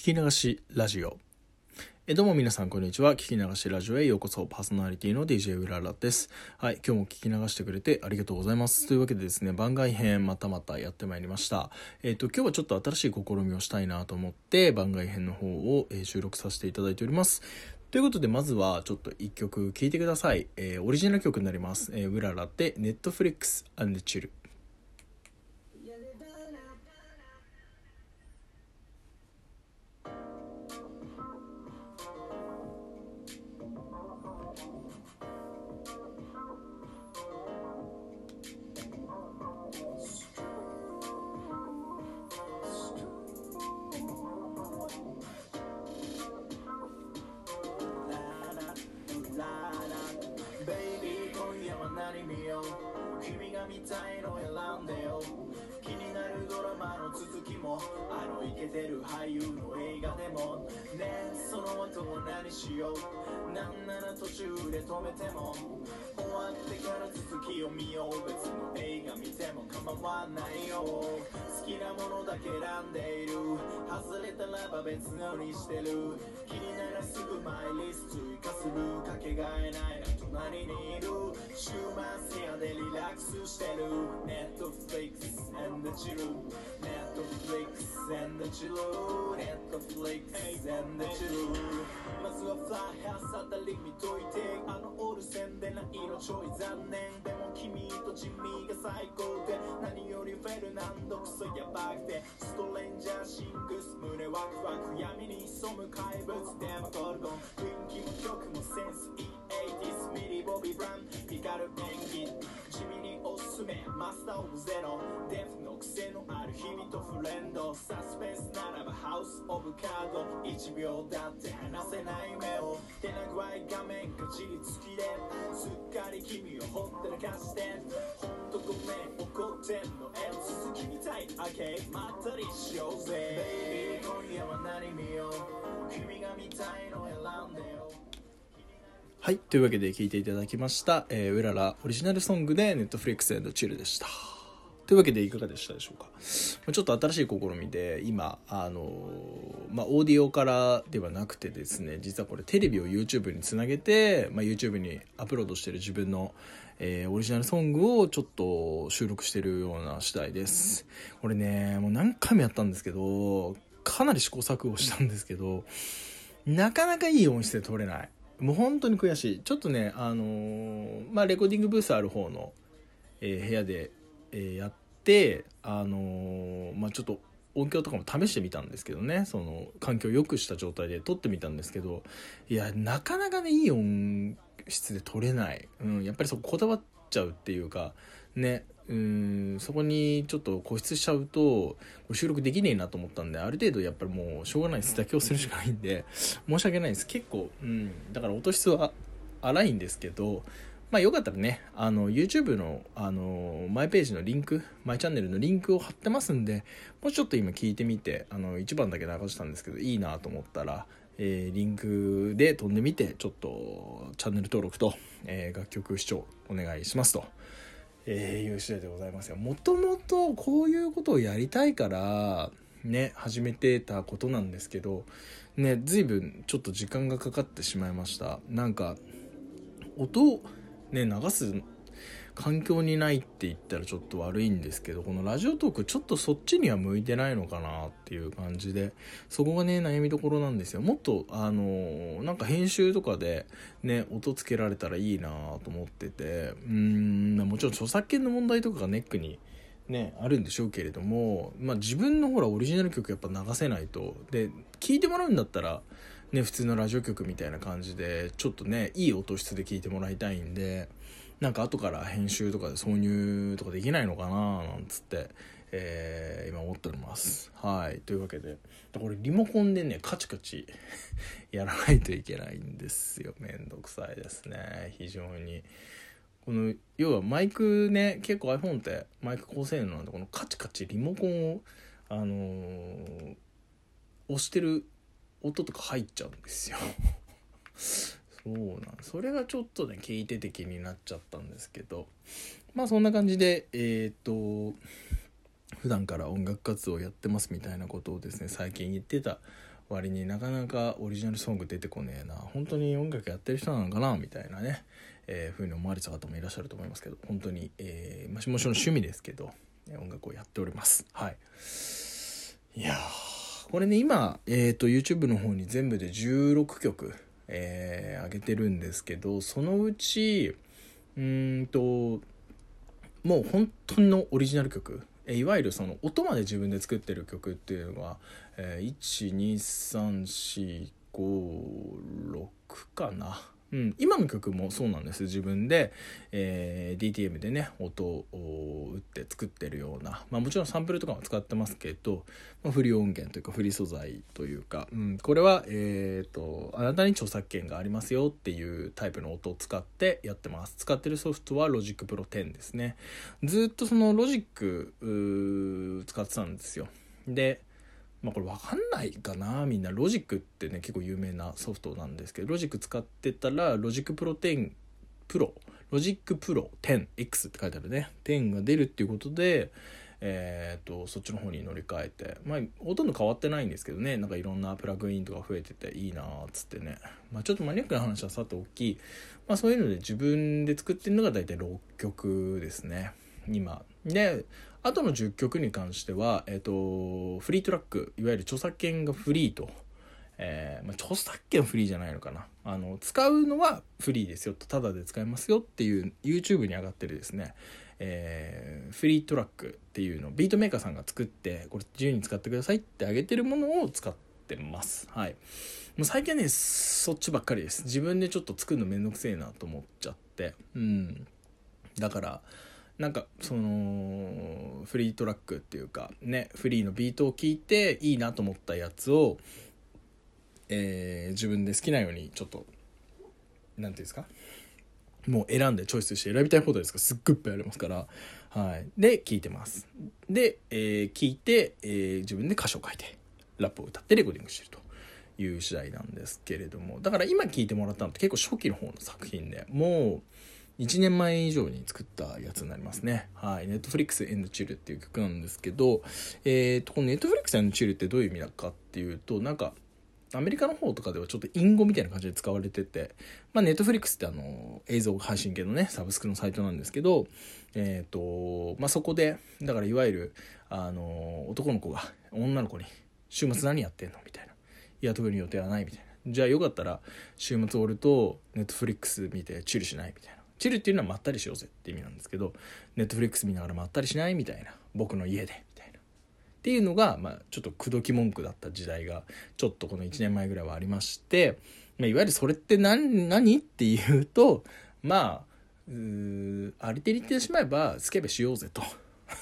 聞き流しラジオ。えどうも皆さんこんにちは。聞き流しラジオへようこそ。パーソナリティの DJ うららです。はい今日も聞き流してくれてありがとうございます。というわけでですね番外編またまたやってまいりました。えっ、と今日はちょっと新しい試みをしたいなと思って番外編の方を、え収録させていただいております。ということでまずはちょっと一曲聴いてください、えーオリジナル曲になります、えー、うららで Netflix and Chill イケてる俳優の映画でもね。その後は何しようなんなら途中で止めても終わってから続きを見よう別の映画見ても構わないよ好きなものだけ選んでいる外れたらば別のにしてる気にならすぐマイリスト追加するかけがえないな隣にいる週末部屋でリラックスしてる Netflix and the chill Netflix and the chill Netflix and the chill まずはフライハウスあたり見といてあのオール線でないのちょい残念。でも君とジミーが最高で。何よりフェルナンドクソやばくて。ストレンジャーシングス胸ワクワク。闇に潜む怪物。デマゴルゴン雰囲気も曲もセンスいい。80s ミリボビー・ブラン光る演技地味におすすめマスター・オブ・ゼロデフの癖のある日々とフレンドサスペンスならばハウス・オブ・カード1秒だって離せない目を手な具合画面かじりつきですっかり君をほったらかしてほんとごめん怒ってんのえ続きみたい OK まったりしようぜ Baby 今夜は何見よう？君が見たいの選んでよ。はい。というわけで聴いていただきました、えー、うららオリジナルソングで Netflix and Chill でした。というわけでいかがでしたでしょうか。ちょっと新しい試みで、今、あのまあ、オーディオからではなくてですね、実はこれテレビを YouTube につなげて、まあ、YouTube にアップロードしてる自分の、えーオリジナルソングをちょっと収録してるような次第です。これね、もう何回もやったんですけど、かなり試行錯誤したんですけど、なかなかいい音質で撮れない。もう本当に悔しい。ちょっとね、あのーまあ、レコーディングブースある方の、えー部屋で、えーやって、あのーまあ、ちょっと音響とかも試してみたんですけどね、その環境を良くした状態で撮ってみたんですけど、いや、なかなかね、いい音質で撮れない。うん、やっぱりそここだわっちゃうっていうか、ね、うん、そこにちょっと固執しちゃうと、収録できねえなと思ったんで、ある程度やっぱりもうしょうがないです。妥協するしかないんで、申し訳ないです。結構、うん、だから音質は荒いんですけど、まあよかったらね、あの、YouTube の、あの、マイページのリンク、マイチャンネルのリンクを貼ってますんで、もうちょっと今聞いてみて、あの、一番だけ流したんですけど、いいなと思ったら、えーリンクで飛んでみて、ちょっと、チャンネル登録と、えー楽曲視聴お願いしますと。えーいう次第でございますよ。もともとこういうことをやりたいから、ね、始めてたことなんですけど、ね、随分ちょっと時間がかかってしまいました。なんか、音ね、流す環境にないって言ったらちょっと悪いんですけど、このラジオトークちょっとそっちには向いてないのかなっていう感じで、そこがね、悩みどころなんですよ。もっと、あの、なんか編集とかでね、音つけられたらいいなと思ってて、うーん、もちろん著作権の問題とかがネックにね、あるんでしょうけれども、まあ自分のほらオリジナル曲やっぱ流せないと。で、聴いてもらうんだったら、ね、普通のラジオ局みたいな感じで、ちょっとね、いい音質で聴いてもらいたいんで、なんか後から編集とかで挿入とかできないのかななんつって、えー今思っております。はい。というわけで、これリモコンでね、カチカチ やらないといけないんですよ。めんどくさいですね。非常に。この、要はマイクね、結構 iPhone ってマイク高性能なんで、このカチカチリモコンを、あのー押してる音とか入っちゃうんですよ。そうなんそれがちょっとね聞いてて気になっちゃったんですけどまあそんな感じでえっ、と普段から音楽活動をやってますみたいなことをですね最近言ってた割になかなかオリジナルソング出てこねえな。本当に音楽やってる人なのかなみたいなね、えー、ふうに思われた方もいらっしゃると思いますけど本当に、えー、もちろん趣味ですけど音楽をやっております。はい。いやこれね今、えーと、YouTube の方に全部で16曲、えー、上げてるんですけどそのうちうんともう本当のオリジナル曲。いわゆるその音まで自分で作ってる曲っていうのが、えー、12345 6かな。うん、今の曲もそうなんです。自分で、えー、DTM でね音を打って作ってるような、まあ、もちろんサンプルとかも使ってますけど、まあ、フリー音源というかフリー素材というか、うん、これは、えーと、あなたに著作権がありますよっていうタイプの音を使ってやってます。使ってるソフトは Logic Pro 10ですね。ずっとその Logic 使ってたんですよ。でまあこれ分かんないかな。みんなロジックってね結構有名なソフトなんですけどロジック使ってたらロジックプロ10プロロジックプロ 10X って書いてあるね。10が出るっていうことでえーと、そっちの方に乗り換えて。まあほとんど変わってないんですけどね。なんかいろんなプラグインとか増えてていいなっつってね、まあ、ちょっとマニアックな話はさておき、まあ、そういうので自分で作ってるのが大体6曲ですね。今であとの10曲に関しては、えっ、ー、と、フリートラック、いわゆる著作権がフリーと、えー、まあ、著作権フリーじゃないのかな。あの、使うのはフリーですよと、ただで使えますよっていう YouTube に上がってるですね、えー、フリートラックっていうのビートメーカーさんが作って、これ自由に使ってくださいってあげてるものを使ってます。はい。もう最近はね、そっちばっかりです。自分でちょっと作るのめんどくせえなと思っちゃって。うん。だから、なんかそのフリートラックっていうかねフリーのビートを聴いていいなと思ったやつを、え、自分で好きなようにちょっと何ていうんですか？もう選んでチョイスして選びたい放題ですからすっごいいっぱいありますから、はい、で聴いてます。で、え、聞いて、えー、自分で歌詞を書いてラップを歌ってレコーディングしてるという次第なんですけれども。だから今聴いてもらったのって結構初期の方の作品でもう1年前以上に作ったやつになりますね。はい。Netflix and Chill っていう曲なんですけど、えっ、ー、と、この Netflix and Chill ってどういう意味だかっていうと、なんか、アメリカの方とかではちょっと隠語みたいな感じで使われてて、まあ、ネットフリックスってあの、映像配信系のね、サブスクのサイトなんですけど、えっ、ー、と、まあ、そこで、だからいわゆる、あの、男の子が女の子に、週末何やってんの？みたいな。いや、特に予定はない？みたいな。じゃあよかったら、週末おると、ネットフリックス見てチルしない？みたいな。チルっていうのはまったりしようぜって意味なんですけど、ネットフリックス見ながらまったりしないみたいな。僕の家で。みたいな。っていうのが、まあ、ちょっと口説き文句だった時代が、ちょっとこの1年前ぐらいはありまして、まあ、いわゆるそれって何、何っていうと、まあ、うありてりってしまえば、スケベしようぜと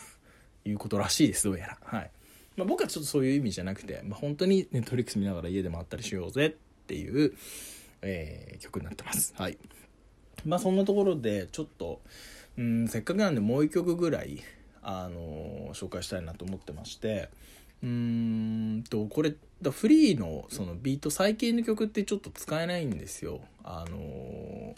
いうことらしいです、どうやら。はい。まあ、僕はちょっとそういう意味じゃなくて、まあ、本当にネットフリックス見ながら家でまったりしようぜっていう、えー、曲になってます。はい。まあそんなところでちょっとうんせっかくなんでもう一曲ぐらいあの紹介したいなと思ってましてうんとこれフリーのそのビート最近の曲ってちょっと使えないんですよ。あの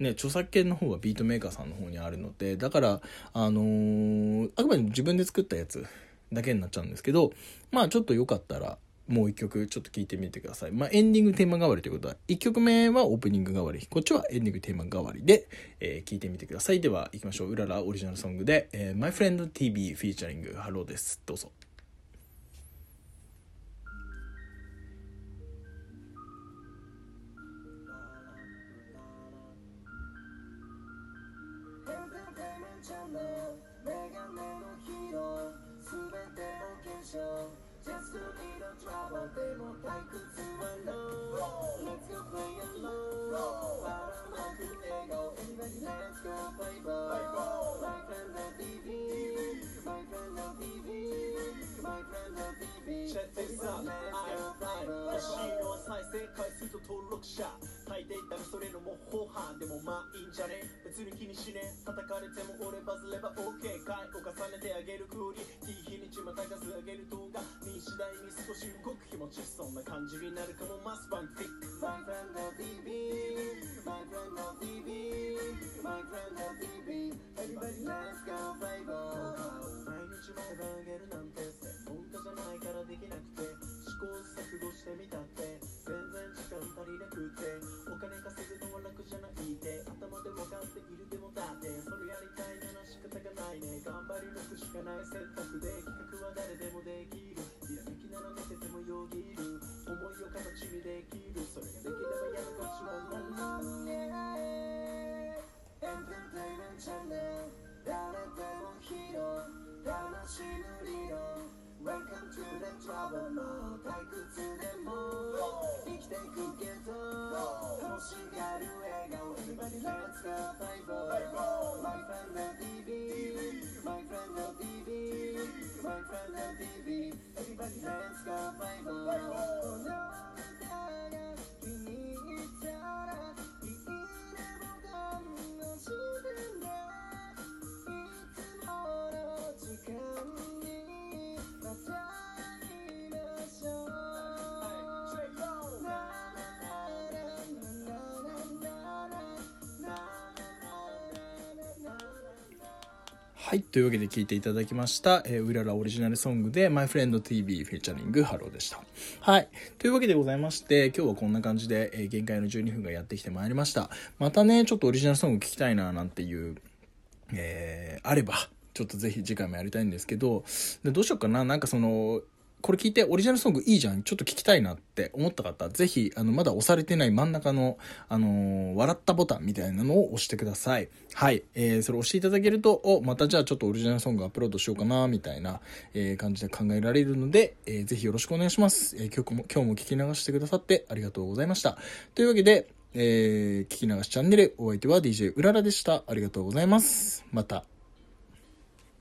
ね著作権の方はビートメーカーさんの方にあるのでだからあのあくまで自分で作ったやつだけになっちゃうんですけどまあちょっとよかったらもう一曲ちょっと聴いてみてください。まあ、エンディングテーマ代わりということは、一曲目はオープニング代わり、こっちはエンディングテーマ代わりで、えー、聴いてみてください。では、行きましょう。うららオリジナルソングで、えー、My Friend TV フィーチャリングハローです。どうぞ。でも退屈は No Let's go play alone ばらまく笑顔 Everybody let's go play ball My friend the TV My friend the TV My friend the TV Check this out I'm fine 欲しいのは再生回数と登録者大抵ダメそれの模倣犯でもまあいいんじゃね別に気にしねえ叩かれても俺バズれば OK 回を重ねてあげるクーリいい日にちまた数上げる動画に次第に少し動く気持ちそんな感じになるかもマスバンティック My friend the TV My friend the TV My friend the TV Everybody let's go play ball 毎日毎晩あげるなんて専門家じゃないからできなくて試行錯誤してみたって全然時間足りなくてかない選択で企画は誰でもできるひらめきなら寝ててもよぎる思いを形にできるそれができればやる価値は何エンターテイメントチャンネル誰でもヒー。ロー魂の理論 Welcome to the trouble もう退屈でも生きていくけど楽しがる笑顔 Everybody let's go bye bye My friend the DB My friend of DB, my friend of DB, even hands got my ball. Oh no, no, はい。というわけで聴いていただきました、えー、うららオリジナルソングで、My Friend TV フィーチャリングハローでした。はい。というわけでございまして、今日はこんな感じで、えー限界の12分がやってきてまいりました。またね、ちょっとオリジナルソング聴きたいな、なんていう、えーあれば、ちょっとぜひ次回もやりたいんですけど、でどうしようかな、なんかその、これ聞いてオリジナルソングいいじゃん、ちょっと聞きたいなって思った方、ぜひ、あの、まだ押されてない真ん中の、あのー笑ったボタンみたいなのを押してください。はい。えー、それ押していただけると、お、またじゃあちょっとオリジナルソングアップロードしようかな、みたいな、えー感じで考えられるので、えーぜひよろしくお願いします。えー今日も、今日も聞き流してくださってありがとうございました。というわけで、えー聞き流しチャンネル、お相手は DJ うららでした。ありがとうございます。また。